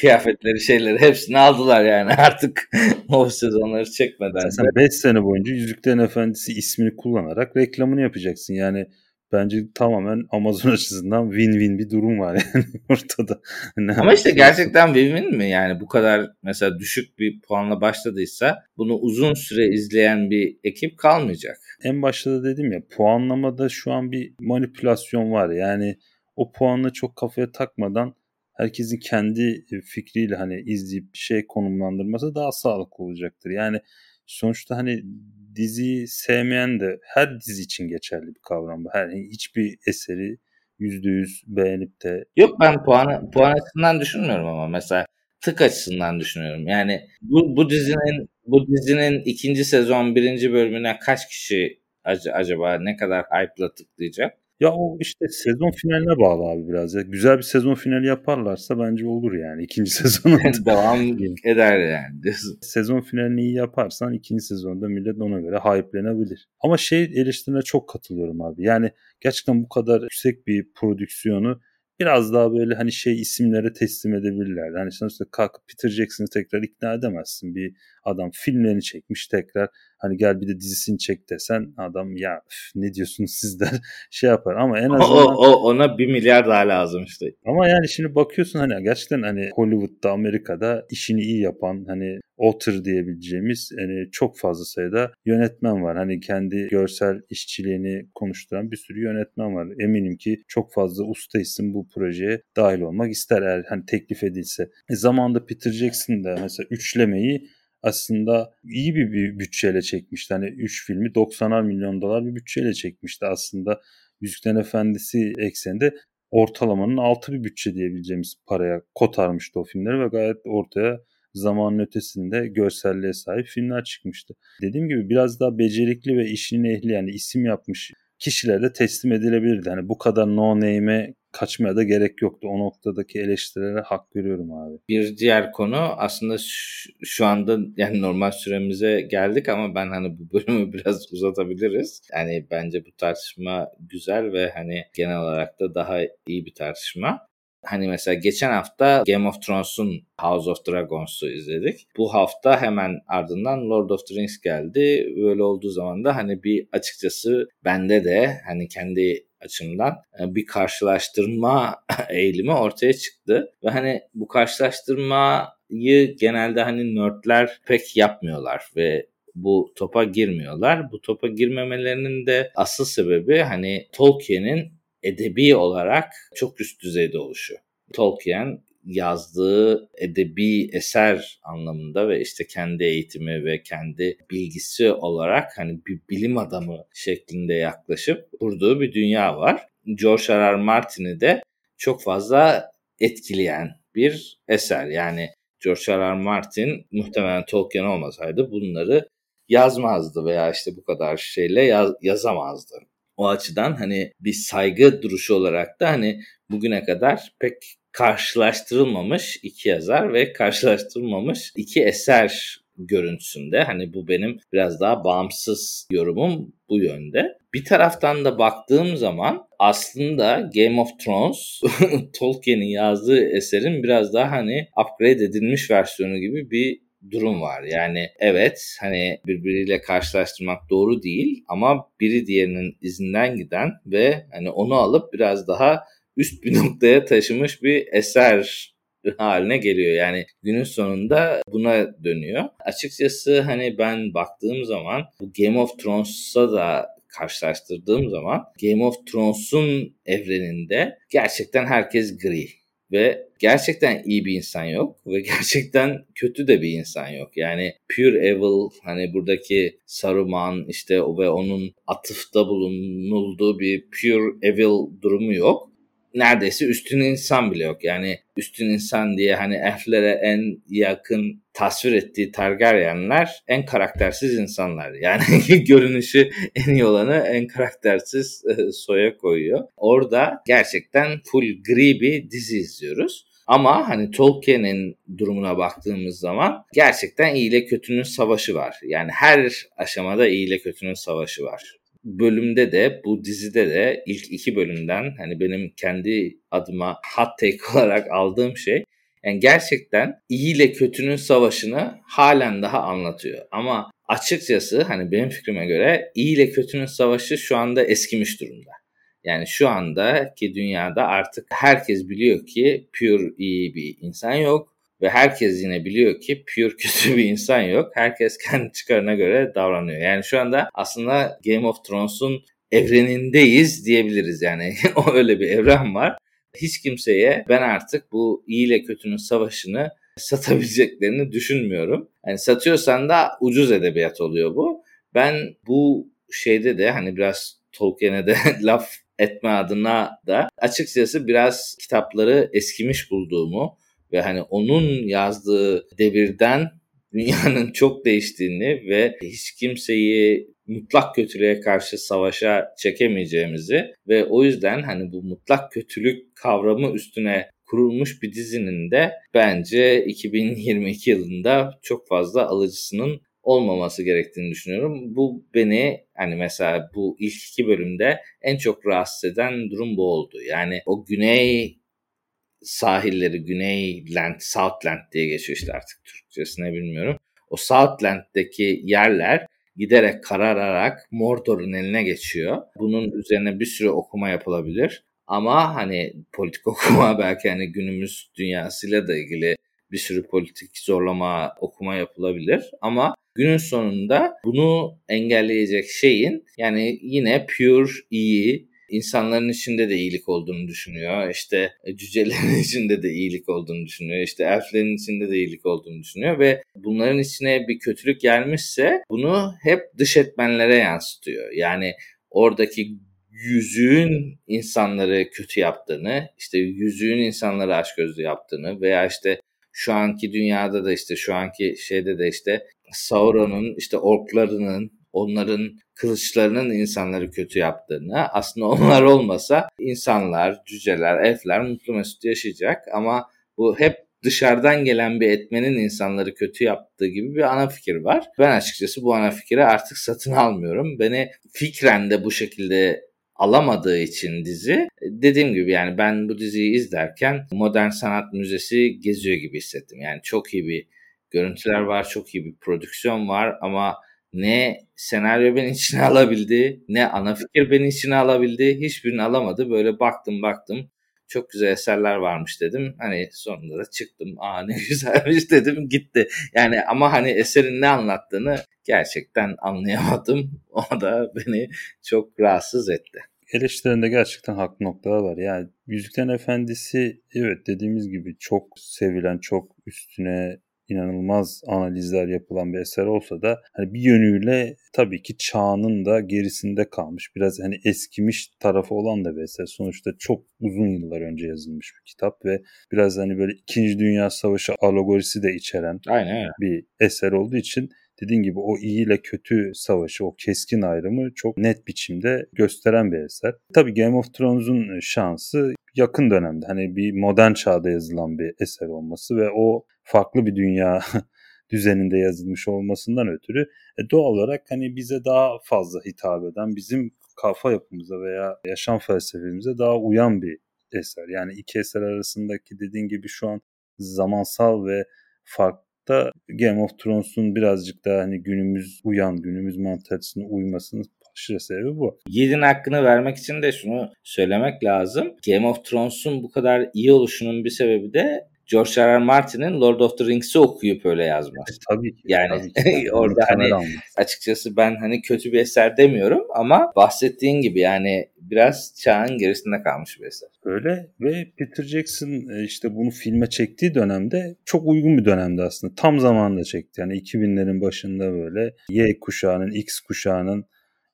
A: kıyafetleri şeyleri hepsini aldılar yani artık o sezonları çekmeden.
B: Sen 5 sene boyunca Yüzüklerin Efendisi ismini kullanarak reklamını yapacaksın. Yani bence tamamen Amazon açısından win-win bir durum var yani ortada.
A: Ne Ama işte gerçekten win-win mi? Yani bu kadar mesela düşük bir puanla başladıysa bunu uzun süre izleyen bir ekip kalmayacak.
B: En başta da dedim ya puanlamada şu an bir manipülasyon var. Yani o puanla çok kafaya takmadan herkesin kendi fikriyle hani izleyip şey konumlandırması daha sağlıklı olacaktır. Yani sonuçta hani diziyi sevmeyen de her dizi için geçerli bir kavram bu. Her hiçbir eseri yüzde yüz beğenip de
A: Yok ben puan puan açısından düşünmüyorum ama mesela tık açısından düşünüyorum. Yani bu, bu dizinin bu dizinin ikinci sezon birinci bölümüne kaç kişi acaba ne kadar hype'la tıklayacak?
B: Ya o işte sezon finaline bağlı abi biraz ya. Güzel bir sezon finali yaparlarsa bence olur yani ikinci sezonun.
A: Devam eder yani.
B: sezon finalini iyi yaparsan ikinci sezonda millet ona göre hype'lenebilir. Ama şey eleştirine çok katılıyorum abi. Yani gerçekten bu kadar yüksek bir prodüksiyonu biraz daha böyle hani şey isimlere teslim edebilirler. Hani sonuçta kalkıp Peter Jackson'ı tekrar ikna edemezsin. Bir adam filmlerini çekmiş tekrar. hani gel bir de dizisini çek desen adam ya üf, ne diyorsunuz siz de şey yapar ama en azından
A: o, o, ona bir milyar daha lazım işte.
B: Ama yani şimdi bakıyorsun hani gerçekten hani Hollywood'da Amerika'da işini iyi yapan hani author diyebileceğimiz yani çok fazla sayıda yönetmen var. Hani kendi görsel işçiliğini konuşturan bir sürü yönetmen var. Eminim ki çok fazla usta isim bu projeye dahil olmak ister eğer hani teklif edilse. E, zamanında Peter Jackson da mesela üçlemeyi aslında iyi bir, bir bütçeyle çekmişti. Hani 3 filmi 90'ar milyon dolar bir bütçeyle çekmişti. Aslında Yüzüklerin Efendisi ekseninde ortalamanın altı bir bütçe diyebileceğimiz paraya kotarmıştı o filmleri ve gayet ortaya zamanın ötesinde görselliğe sahip filmler çıkmıştı. Dediğim gibi biraz daha becerikli ve işinin ehli yani isim yapmış kişilere teslim edilebilirdi. Hani bu kadar no name'e kaçmaya da gerek yoktu. O noktadaki eleştirilere hak veriyorum abi.
A: Bir diğer konu aslında şu, anda yani normal süremize geldik ama ben hani bu bölümü biraz uzatabiliriz. Yani bence bu tartışma güzel ve hani genel olarak da daha iyi bir tartışma. Hani mesela geçen hafta Game of Thrones'un House of Dragons'u izledik. Bu hafta hemen ardından Lord of the Rings geldi. Böyle olduğu zaman da hani bir açıkçası bende de hani kendi açımdan e, bir karşılaştırma eğilimi ortaya çıktı. Ve hani bu karşılaştırmayı genelde hani nerdler pek yapmıyorlar ve bu topa girmiyorlar. Bu topa girmemelerinin de asıl sebebi hani Tolkien'in edebi olarak çok üst düzeyde oluşu. Tolkien yazdığı edebi eser anlamında ve işte kendi eğitimi ve kendi bilgisi olarak hani bir bilim adamı şeklinde yaklaşıp kurduğu bir dünya var. George R. R. Martin'i de çok fazla etkileyen bir eser. Yani George R. R. Martin muhtemelen Tolkien olmasaydı bunları yazmazdı veya işte bu kadar şeyle yaz, yazamazdı. O açıdan hani bir saygı duruşu olarak da hani bugüne kadar pek karşılaştırılmamış iki yazar ve karşılaştırılmamış iki eser görüntüsünde. Hani bu benim biraz daha bağımsız yorumum bu yönde. Bir taraftan da baktığım zaman aslında Game of Thrones Tolkien'in yazdığı eserin biraz daha hani upgrade edilmiş versiyonu gibi bir durum var. Yani evet hani birbiriyle karşılaştırmak doğru değil ama biri diğerinin izinden giden ve hani onu alıp biraz daha üst bir noktaya taşımış bir eser haline geliyor. Yani günün sonunda buna dönüyor. Açıkçası hani ben baktığım zaman bu Game of Thrones'a da karşılaştırdığım zaman Game of Thrones'un evreninde gerçekten herkes gri ve gerçekten iyi bir insan yok ve gerçekten kötü de bir insan yok. Yani pure evil hani buradaki Saruman işte ve onun atıfta bulunulduğu bir pure evil durumu yok neredeyse üstün insan bile yok. Yani üstün insan diye hani elflere en yakın tasvir ettiği Targaryenler en karaktersiz insanlar. Yani görünüşü en iyi olanı en karaktersiz e, soya koyuyor. Orada gerçekten full gri bir dizi izliyoruz. Ama hani Tolkien'in durumuna baktığımız zaman gerçekten iyi ile kötünün savaşı var. Yani her aşamada iyi ile kötünün savaşı var bölümde de bu dizide de ilk iki bölümden hani benim kendi adıma hot take olarak aldığım şey yani gerçekten iyi ile kötünün savaşını halen daha anlatıyor. Ama açıkçası hani benim fikrime göre iyi ile kötünün savaşı şu anda eskimiş durumda. Yani şu anda ki dünyada artık herkes biliyor ki pure iyi bir insan yok ve herkes yine biliyor ki pure kötü bir insan yok. Herkes kendi çıkarına göre davranıyor. Yani şu anda aslında Game of Thrones'un evrenindeyiz diyebiliriz. Yani o öyle bir evren var. Hiç kimseye ben artık bu iyi ile kötünün savaşını satabileceklerini düşünmüyorum. Yani satıyorsan da ucuz edebiyat oluyor bu. Ben bu şeyde de hani biraz Tolkien'e de laf etme adına da açıkçası biraz kitapları eskimiş bulduğumu ve hani onun yazdığı devirden dünyanın çok değiştiğini ve hiç kimseyi mutlak kötülüğe karşı savaşa çekemeyeceğimizi ve o yüzden hani bu mutlak kötülük kavramı üstüne kurulmuş bir dizinin de bence 2022 yılında çok fazla alıcısının olmaması gerektiğini düşünüyorum. Bu beni hani mesela bu ilk iki bölümde en çok rahatsız eden durum bu oldu. Yani o güney sahilleri Güneyland, Southland diye geçiyor işte artık Türkçesine bilmiyorum. O Southland'deki yerler giderek karararak Mordor'un eline geçiyor. Bunun üzerine bir sürü okuma yapılabilir. Ama hani politik okuma belki hani günümüz dünyasıyla da ilgili bir sürü politik zorlama okuma yapılabilir. Ama günün sonunda bunu engelleyecek şeyin yani yine pure iyi insanların içinde de iyilik olduğunu düşünüyor. İşte e, cücelerin içinde de iyilik olduğunu düşünüyor. İşte elflerin içinde de iyilik olduğunu düşünüyor ve bunların içine bir kötülük gelmişse bunu hep dış etmenlere yansıtıyor. Yani oradaki yüzüğün insanları kötü yaptığını, işte yüzüğün insanları açgözlü yaptığını veya işte şu anki dünyada da işte şu anki şeyde de işte Sauron'un işte orklarının onların kılıçlarının insanları kötü yaptığını aslında onlar olmasa insanlar, cüceler, elfler mutlu mesut yaşayacak ama bu hep dışarıdan gelen bir etmenin insanları kötü yaptığı gibi bir ana fikir var. Ben açıkçası bu ana fikri artık satın almıyorum. Beni fikren de bu şekilde alamadığı için dizi dediğim gibi yani ben bu diziyi izlerken Modern Sanat Müzesi geziyor gibi hissettim. Yani çok iyi bir görüntüler var, çok iyi bir prodüksiyon var ama ne senaryo beni içine alabildi, ne ana fikir beni içine alabildi. Hiçbirini alamadı. Böyle baktım baktım. Çok güzel eserler varmış dedim. Hani sonunda da çıktım. Aa ne güzelmiş dedim gitti. Yani ama hani eserin ne anlattığını gerçekten anlayamadım. O da beni çok rahatsız etti
B: eleştirilerinde gerçekten haklı noktalar var. Yani Yüzüklerin Efendisi evet dediğimiz gibi çok sevilen, çok üstüne inanılmaz analizler yapılan bir eser olsa da hani bir yönüyle tabii ki çağının da gerisinde kalmış. Biraz hani eskimiş tarafı olan da bir eser. Sonuçta çok uzun yıllar önce yazılmış bir kitap ve biraz hani böyle 2. Dünya Savaşı alegorisi de içeren
A: Aynen.
B: bir eser olduğu için dediğin gibi o iyi ile kötü savaşı, o keskin ayrımı çok net biçimde gösteren bir eser. Tabii Game of Thrones'un şansı yakın dönemde hani bir modern çağda yazılan bir eser olması ve o farklı bir dünya düzeninde yazılmış olmasından ötürü e, doğal olarak hani bize daha fazla hitap eden bizim kafa yapımıza veya yaşam felsefemize daha uyan bir eser. Yani iki eser arasındaki dediğin gibi şu an zamansal ve farklı Game of Thrones'un birazcık daha hani günümüz uyan, günümüz mantalitesine uymasının aşırı sebebi bu.
A: Yiğit'in hakkını vermek için de şunu söylemek lazım. Game of Thrones'un bu kadar iyi oluşunun bir sebebi de George R. R. Martin'in Lord of the Rings'i okuyup öyle yazmaz.
B: E, tabii ki.
A: Yani
B: tabii ki.
A: orada hani almış. açıkçası ben hani kötü bir eser demiyorum ama bahsettiğin gibi yani biraz çağın gerisinde kalmış bir eser.
B: Öyle ve Peter Jackson e, işte bunu filme çektiği dönemde çok uygun bir dönemde aslında. Tam zamanında çekti. Yani 2000'lerin başında böyle Y kuşağının, X kuşağının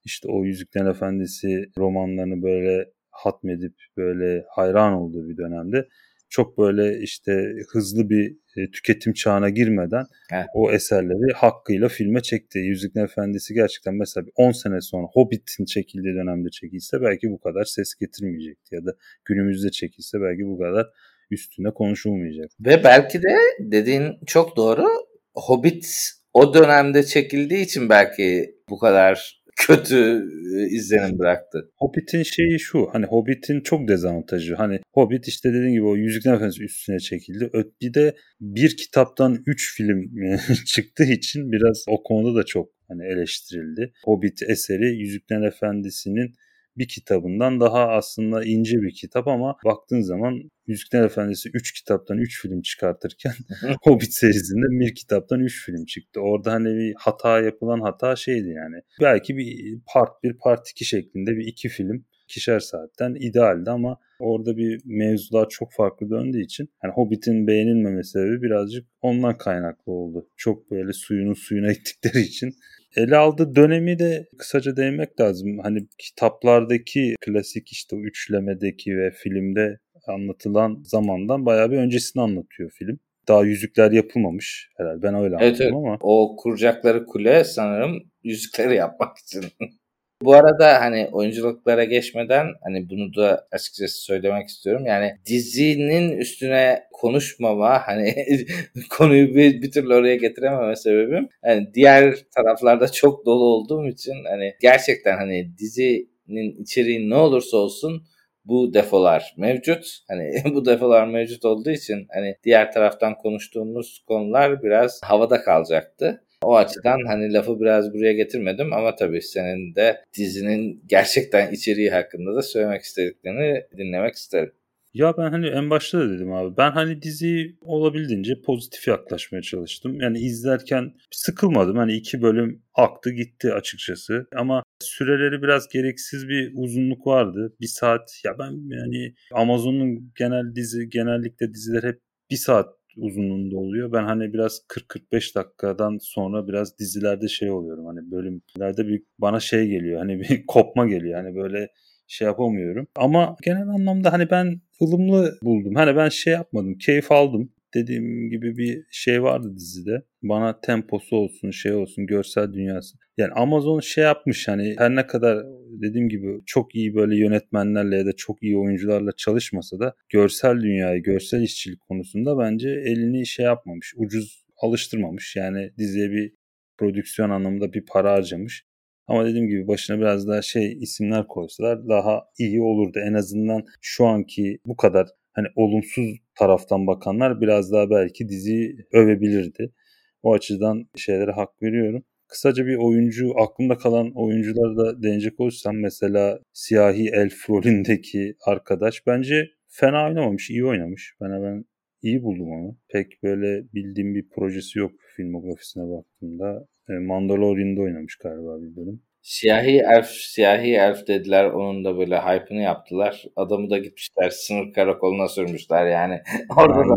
B: işte o Yüzüklerin Efendisi romanlarını böyle hatmedip böyle hayran olduğu bir dönemde çok böyle işte hızlı bir e, tüketim çağına girmeden Heh. o eserleri hakkıyla filme çekti. Yüzüklerin Efendisi gerçekten mesela 10 sene sonra Hobbit'in çekildiği dönemde çekilse belki bu kadar ses getirmeyecekti ya da günümüzde çekilse belki bu kadar üstüne konuşulmayacak.
A: Ve belki de dediğin çok doğru. Hobbit o dönemde çekildiği için belki bu kadar kötü e, izlenim bıraktı.
B: Hobbit'in şeyi şu hani Hobbit'in çok dezavantajı. Hani Hobbit işte dediğin gibi o Yüzüklerin Efendisi üstüne çekildi. Bir de bir kitaptan üç film çıktığı için biraz o konuda da çok hani eleştirildi. Hobbit eseri Yüzüklerin Efendisi'nin bir kitabından daha aslında ince bir kitap ama baktığın zaman Yüzükler Efendisi 3 kitaptan 3 film çıkartırken Hobbit serisinde bir kitaptan 3 film çıktı. Orada hani bir hata yapılan hata şeydi yani. Belki bir part 1 part 2 şeklinde bir iki film ikişer saatten idealdi ama orada bir mevzular çok farklı döndüğü için hani Hobbit'in beğenilmeme sebebi birazcık ondan kaynaklı oldu. Çok böyle suyunu suyuna ettikleri için ele aldığı dönemi de kısaca değinmek lazım. Hani kitaplardaki klasik işte üçlemedeki ve filmde anlatılan zamandan bayağı bir öncesini anlatıyor film. Daha yüzükler yapılmamış herhalde. Ben öyle
A: evet,
B: anladım evet. ama.
A: O kuracakları kule sanırım yüzükleri yapmak için. Bu arada hani oyunculuklara geçmeden hani bunu da açıkçası söylemek istiyorum. Yani dizinin üstüne konuşmama hani konuyu bir, bir türlü oraya getirememe sebebim hani diğer taraflarda çok dolu olduğum için hani gerçekten hani dizinin içeriği ne olursa olsun bu defolar mevcut. Hani bu defolar mevcut olduğu için hani diğer taraftan konuştuğumuz konular biraz havada kalacaktı. O açıdan hani lafı biraz buraya getirmedim ama tabii senin de dizinin gerçekten içeriği hakkında da söylemek istediklerini dinlemek isterim.
B: Ya ben hani en başta da dedim abi. Ben hani diziyi olabildiğince pozitif yaklaşmaya çalıştım. Yani izlerken sıkılmadım. Hani iki bölüm aktı gitti açıkçası. Ama süreleri biraz gereksiz bir uzunluk vardı. Bir saat ya ben yani Amazon'un genel dizi genellikle diziler hep bir saat uzunluğunda oluyor. Ben hani biraz 40-45 dakikadan sonra biraz dizilerde şey oluyorum. Hani bölümlerde bir bana şey geliyor. Hani bir kopma geliyor. Hani böyle şey yapamıyorum. Ama genel anlamda hani ben ılımlı buldum. Hani ben şey yapmadım. Keyif aldım. Dediğim gibi bir şey vardı dizide. Bana temposu olsun, şey olsun, görsel dünyası. Yani Amazon şey yapmış hani her ne kadar dediğim gibi çok iyi böyle yönetmenlerle ya da çok iyi oyuncularla çalışmasa da görsel dünyayı, görsel işçilik konusunda bence elini şey yapmamış. Ucuz alıştırmamış. Yani diziye bir prodüksiyon anlamında bir para harcamış. Ama dediğim gibi başına biraz daha şey isimler koysalar daha iyi olurdu. En azından şu anki bu kadar hani olumsuz taraftan bakanlar biraz daha belki diziyi övebilirdi. O açıdan şeylere hak veriyorum. Kısaca bir oyuncu, aklımda kalan oyuncuları da değinecek olursam mesela Siyahi Elf rolündeki arkadaş bence fena oynamamış, iyi oynamış. Ben ben iyi buldum onu. Pek böyle bildiğim bir projesi yok filmografisine baktığımda. E, Mandalorian'da oynamış galiba bir bölüm.
A: Siyahi elf, siyahi elf dediler. Onun da böyle hype'ını yaptılar. Adamı da gitmişler sınır karakoluna sürmüşler yani. Orada da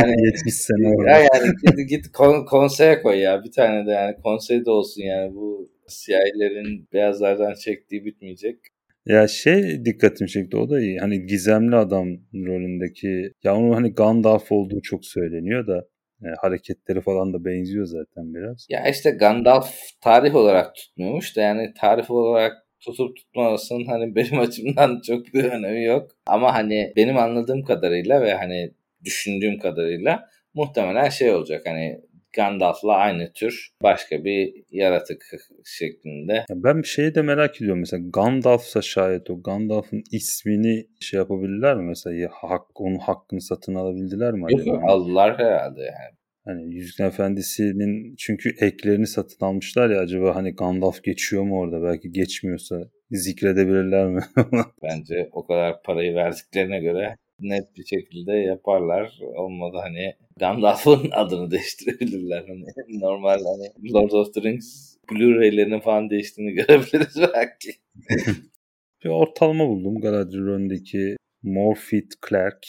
B: hani 70 sene
A: orada. Yani git, git kon, konseye koy ya. Bir tane de yani konseyde olsun yani. Bu siyahilerin beyazlardan çektiği bitmeyecek.
B: Ya şey dikkatimi çekti o da iyi. Hani gizemli adam rolündeki ya onun hani Gandalf olduğu çok söyleniyor da e, hareketleri falan da benziyor zaten biraz.
A: Ya işte Gandalf tarih olarak tutmuyormuş da yani tarih olarak tutup tutmamasının hani benim açımdan çok bir önemi yok. Ama hani benim anladığım kadarıyla ve hani düşündüğüm kadarıyla muhtemelen şey olacak hani Gandalf'la aynı tür başka bir yaratık şeklinde.
B: Ya ben bir şeyi de merak ediyorum. Mesela Gandalf'sa şayet o Gandalf'ın ismini şey yapabilirler mi? Mesela hak, onun hakkını satın alabildiler mi?
A: Yok yok aldılar herhalde yani.
B: Hani Yüzüklerin Efendisi'nin çünkü eklerini satın almışlar ya acaba hani Gandalf geçiyor mu orada? Belki geçmiyorsa zikredebilirler mi?
A: Bence o kadar parayı verdiklerine göre net bir şekilde yaparlar. Olmadı hani Gandalf'ın adını değiştirebilirler. Hani normal hani Lord of the Rings Blu-ray'lerinin falan değiştiğini görebiliriz belki.
B: bir ortalama buldum Galadriel önündeki Morpeth Clark.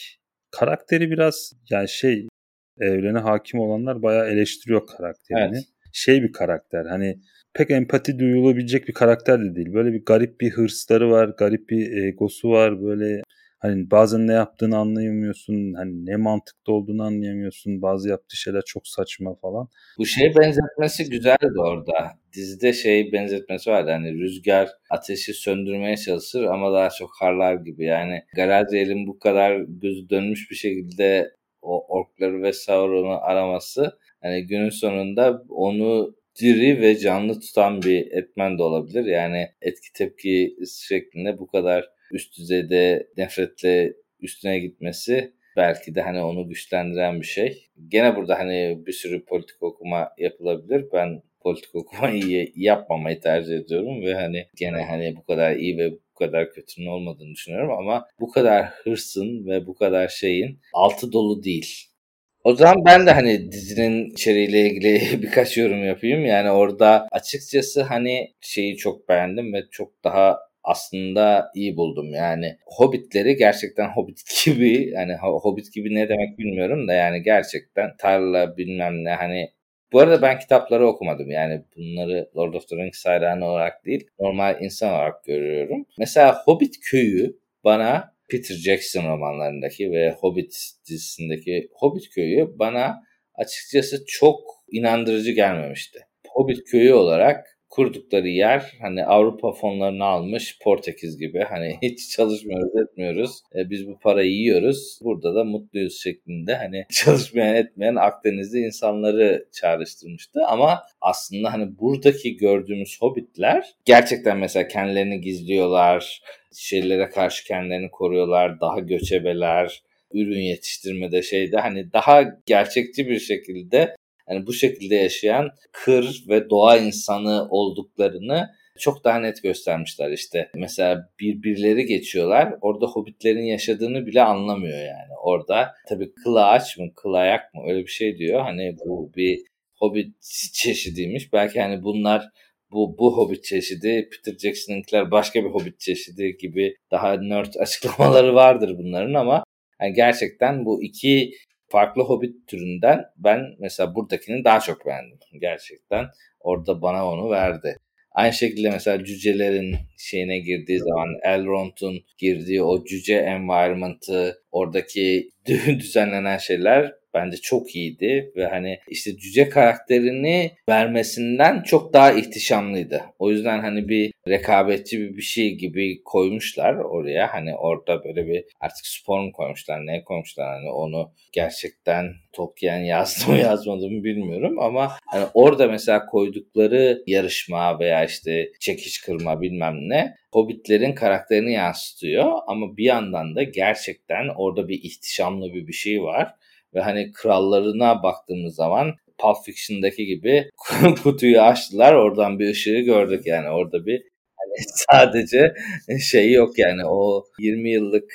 B: Karakteri biraz yani şey evrene hakim olanlar bayağı eleştiriyor karakterini. Evet. Şey bir karakter hani pek empati duyulabilecek bir karakter de değil. Böyle bir garip bir hırsları var, garip bir egosu var. Böyle Hani bazen ne yaptığını anlayamıyorsun. Hani ne mantıklı olduğunu anlayamıyorsun. Bazı yaptığı şeyler çok saçma falan.
A: Bu şey benzetmesi güzeldi orada. Dizide şey benzetmesi vardı. Hani rüzgar ateşi söndürmeye çalışır ama daha çok harlar gibi. Yani Galadriel'in bu kadar gözü dönmüş bir şekilde o orkları ve Sauron'u araması hani günün sonunda onu diri ve canlı tutan bir etmen de olabilir. Yani etki tepki şeklinde bu kadar üst düzeyde nefretle üstüne gitmesi belki de hani onu güçlendiren bir şey. Gene burada hani bir sürü politik okuma yapılabilir. Ben politik okumayı yapmamayı tercih ediyorum ve hani gene hani bu kadar iyi ve bu kadar kötünün olmadığını düşünüyorum ama bu kadar hırsın ve bu kadar şeyin altı dolu değil. O zaman ben de hani dizinin içeriğiyle ilgili birkaç yorum yapayım. Yani orada açıkçası hani şeyi çok beğendim ve çok daha aslında iyi buldum. Yani Hobbitleri gerçekten Hobbit gibi yani Hobbit gibi ne demek bilmiyorum da yani gerçekten tarla bilmem ne hani bu arada ben kitapları okumadım. Yani bunları Lord of the Rings hayranı olarak değil, normal insan olarak görüyorum. Mesela Hobbit köyü bana Peter Jackson romanlarındaki ve Hobbit dizisindeki Hobbit köyü bana açıkçası çok inandırıcı gelmemişti. Hobbit köyü olarak kurdukları yer hani Avrupa fonlarını almış Portekiz gibi. Hani hiç çalışmıyoruz etmiyoruz. E, biz bu parayı yiyoruz. Burada da mutluyuz şeklinde hani çalışmayan etmeyen Akdenizli insanları çağrıştırmıştı. Ama aslında hani buradaki gördüğümüz hobbitler gerçekten mesela kendilerini gizliyorlar şeylere karşı kendilerini koruyorlar daha göçebeler ürün yetiştirmede şeyde hani daha gerçekçi bir şekilde hani bu şekilde yaşayan kır ve doğa insanı olduklarını çok daha net göstermişler işte. Mesela birbirleri geçiyorlar. Orada hobbitlerin yaşadığını bile anlamıyor yani. Orada tabii kıl ağaç mı kıl ayak mı öyle bir şey diyor. Hani bu bir hobbit çeşidiymiş. Belki hani bunlar bu bu Hobbit çeşidi, Peter Jackson'ınkiler başka bir Hobbit çeşidi gibi daha nerd açıklamaları vardır bunların ama yani gerçekten bu iki farklı Hobbit türünden ben mesela buradakini daha çok beğendim. Gerçekten orada bana onu verdi. Aynı şekilde mesela cücelerin şeyine girdiği zaman Elrond'un girdiği o cüce environment'ı, oradaki düzenlenen şeyler bence çok iyiydi ve hani işte cüce karakterini vermesinden çok daha ihtişamlıydı. O yüzden hani bir rekabetçi bir, bir şey gibi koymuşlar oraya. Hani orada böyle bir artık spor mu koymuşlar, ne koymuşlar? Hani onu gerçekten Tolkien yazdı mı yazmadı mı bilmiyorum ama hani orada mesela koydukları yarışma veya işte çekiş kırma bilmem ne Hobbitlerin karakterini yansıtıyor. Ama bir yandan da gerçekten orada bir ihtişamlı bir bir şey var. Ve hani krallarına baktığımız zaman Pulp Fiction'daki gibi kutuyu açtılar oradan bir ışığı gördük yani. Orada bir hani sadece şey yok yani o 20 yıllık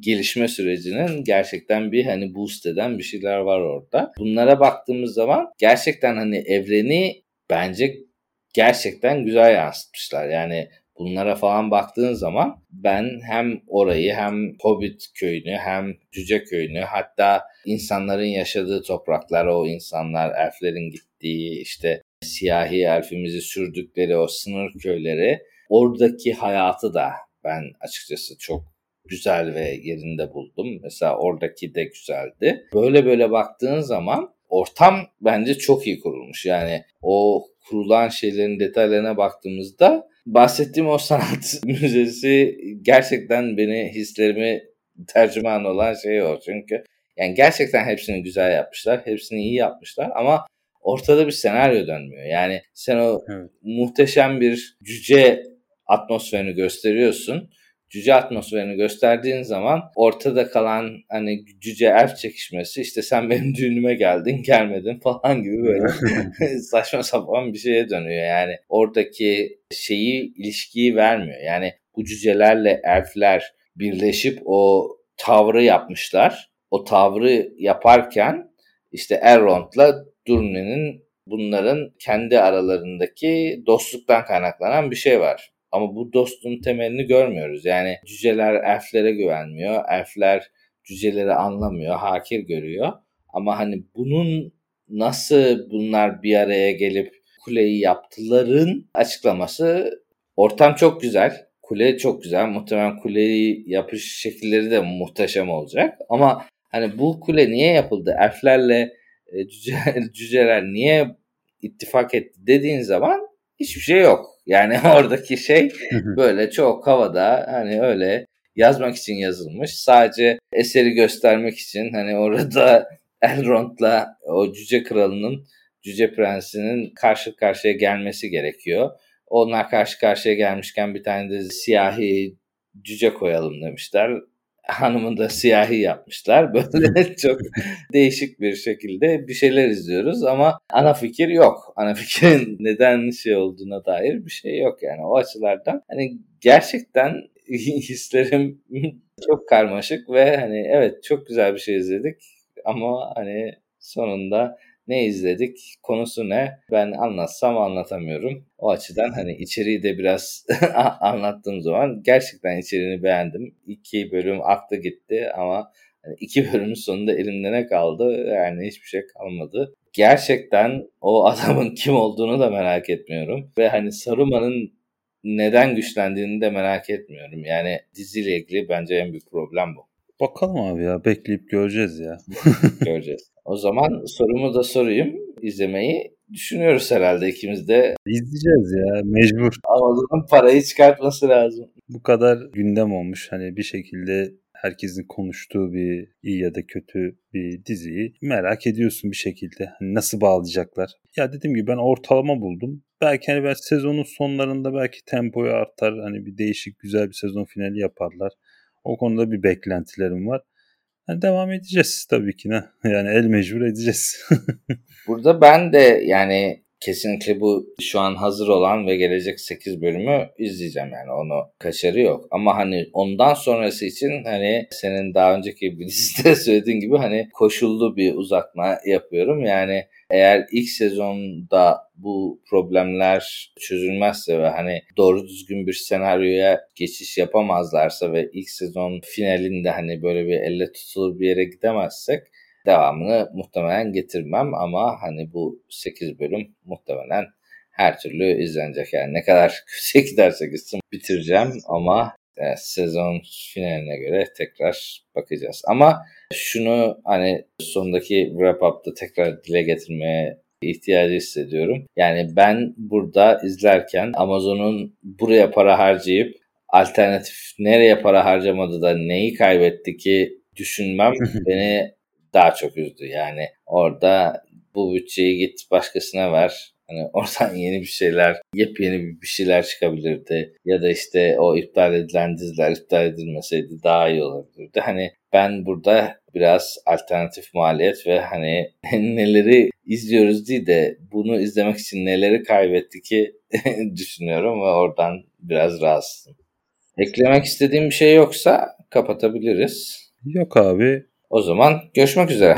A: gelişme sürecinin gerçekten bir hani boost eden bir şeyler var orada. Bunlara baktığımız zaman gerçekten hani evreni bence gerçekten güzel yansıtmışlar. Yani bunlara falan baktığın zaman ben hem orayı hem Hobbit köyünü hem Cüce köyünü hatta insanların yaşadığı topraklar o insanlar elflerin gittiği işte siyahi elfimizi sürdükleri o sınır köyleri oradaki hayatı da ben açıkçası çok güzel ve yerinde buldum. Mesela oradaki de güzeldi. Böyle böyle baktığın zaman ortam bence çok iyi kurulmuş. Yani o kurulan şeylerin detaylarına baktığımızda bahsettiğim o sanat müzesi gerçekten beni hislerimi tercüman olan şey o. Çünkü yani gerçekten hepsini güzel yapmışlar. Hepsini iyi yapmışlar ama ortada bir senaryo dönmüyor. Yani sen o evet. muhteşem bir cüce atmosferini gösteriyorsun cüce atmosferini gösterdiğin zaman ortada kalan hani cüce elf çekişmesi işte sen benim düğünüme geldin gelmedin falan gibi böyle saçma sapan bir şeye dönüyor. Yani oradaki şeyi ilişkiyi vermiyor. Yani bu cücelerle elfler birleşip o tavrı yapmışlar. O tavrı yaparken işte Elrond'la Durne'nin bunların kendi aralarındaki dostluktan kaynaklanan bir şey var. Ama bu dostluğun temelini görmüyoruz. Yani cüceler elflere güvenmiyor. Elfler cüceleri anlamıyor, hakir görüyor. Ama hani bunun nasıl bunlar bir araya gelip kuleyi yaptıların açıklaması ortam çok güzel. Kule çok güzel. Muhtemelen kuleyi yapış şekilleri de muhteşem olacak. Ama hani bu kule niye yapıldı? Elflerle e, cüce, cüceler niye ittifak etti dediğin zaman hiçbir şey yok. Yani oradaki şey böyle çok havada hani öyle yazmak için yazılmış. Sadece eseri göstermek için hani orada Elrond'la o cüce kralının cüce prensinin karşı karşıya gelmesi gerekiyor. Onlar karşı karşıya gelmişken bir tane de siyahi cüce koyalım demişler hanımı da siyahi yapmışlar. Böyle çok değişik bir şekilde bir şeyler izliyoruz ama ana fikir yok. Ana fikrin neden şey olduğuna dair bir şey yok yani o açılardan. Hani gerçekten hislerim çok karmaşık ve hani evet çok güzel bir şey izledik ama hani sonunda ne izledik, konusu ne ben anlatsam anlatamıyorum. O açıdan hani içeriği de biraz anlattığım zaman gerçekten içeriğini beğendim. İki bölüm aktı gitti ama hani iki bölümün sonunda elimde ne kaldı yani hiçbir şey kalmadı. Gerçekten o adamın kim olduğunu da merak etmiyorum. Ve hani Saruman'ın neden güçlendiğini de merak etmiyorum. Yani diziyle ilgili bence en büyük problem bu.
B: Bakalım abi ya bekleyip göreceğiz ya.
A: göreceğiz. O zaman sorumu da sorayım. İzlemeyi düşünüyoruz herhalde ikimiz de.
B: İzleyeceğiz ya mecbur.
A: Amazon'un parayı çıkartması lazım.
B: Bu kadar gündem olmuş. Hani bir şekilde herkesin konuştuğu bir iyi ya da kötü bir diziyi merak ediyorsun bir şekilde. Hani nasıl bağlayacaklar? Ya dediğim gibi ben ortalama buldum. Belki hani ben sezonun sonlarında belki tempoyu artar. Hani bir değişik güzel bir sezon finali yaparlar. O konuda bir beklentilerim var. Yani devam edeceğiz tabii ki ne. Yani el mecbur edeceğiz.
A: Burada ben de yani kesinlikle bu şu an hazır olan ve gelecek 8 bölümü izleyeceğim yani onu kaçarı yok. Ama hani ondan sonrası için hani senin daha önceki bir dizide söylediğin gibi hani koşullu bir uzatma yapıyorum. Yani eğer ilk sezonda bu problemler çözülmezse ve hani doğru düzgün bir senaryoya geçiş yapamazlarsa ve ilk sezon finalinde hani böyle bir elle tutulur bir yere gidemezsek devamını muhtemelen getirmem ama hani bu 8 bölüm muhtemelen her türlü izlenecek. Yani ne kadar kötüye giderse gitsin bitireceğim ama evet, sezon finaline göre tekrar bakacağız. Ama şunu hani sondaki wrap up'ta tekrar dile getirmeye ihtiyacı hissediyorum. Yani ben burada izlerken Amazon'un buraya para harcayıp alternatif nereye para harcamadı da neyi kaybetti ki düşünmem beni daha çok üzdü. Yani orada bu bütçeyi git başkasına ver. Hani oradan yeni bir şeyler, yepyeni bir şeyler çıkabilirdi. Ya da işte o iptal edilen diziler iptal edilmeseydi daha iyi olabilirdi. Hani ben burada biraz alternatif maliyet ve hani neleri izliyoruz değil de bunu izlemek için neleri kaybetti ki düşünüyorum ve oradan biraz rahatsızım. Eklemek istediğim bir şey yoksa kapatabiliriz.
B: Yok abi.
A: O zaman görüşmek üzere.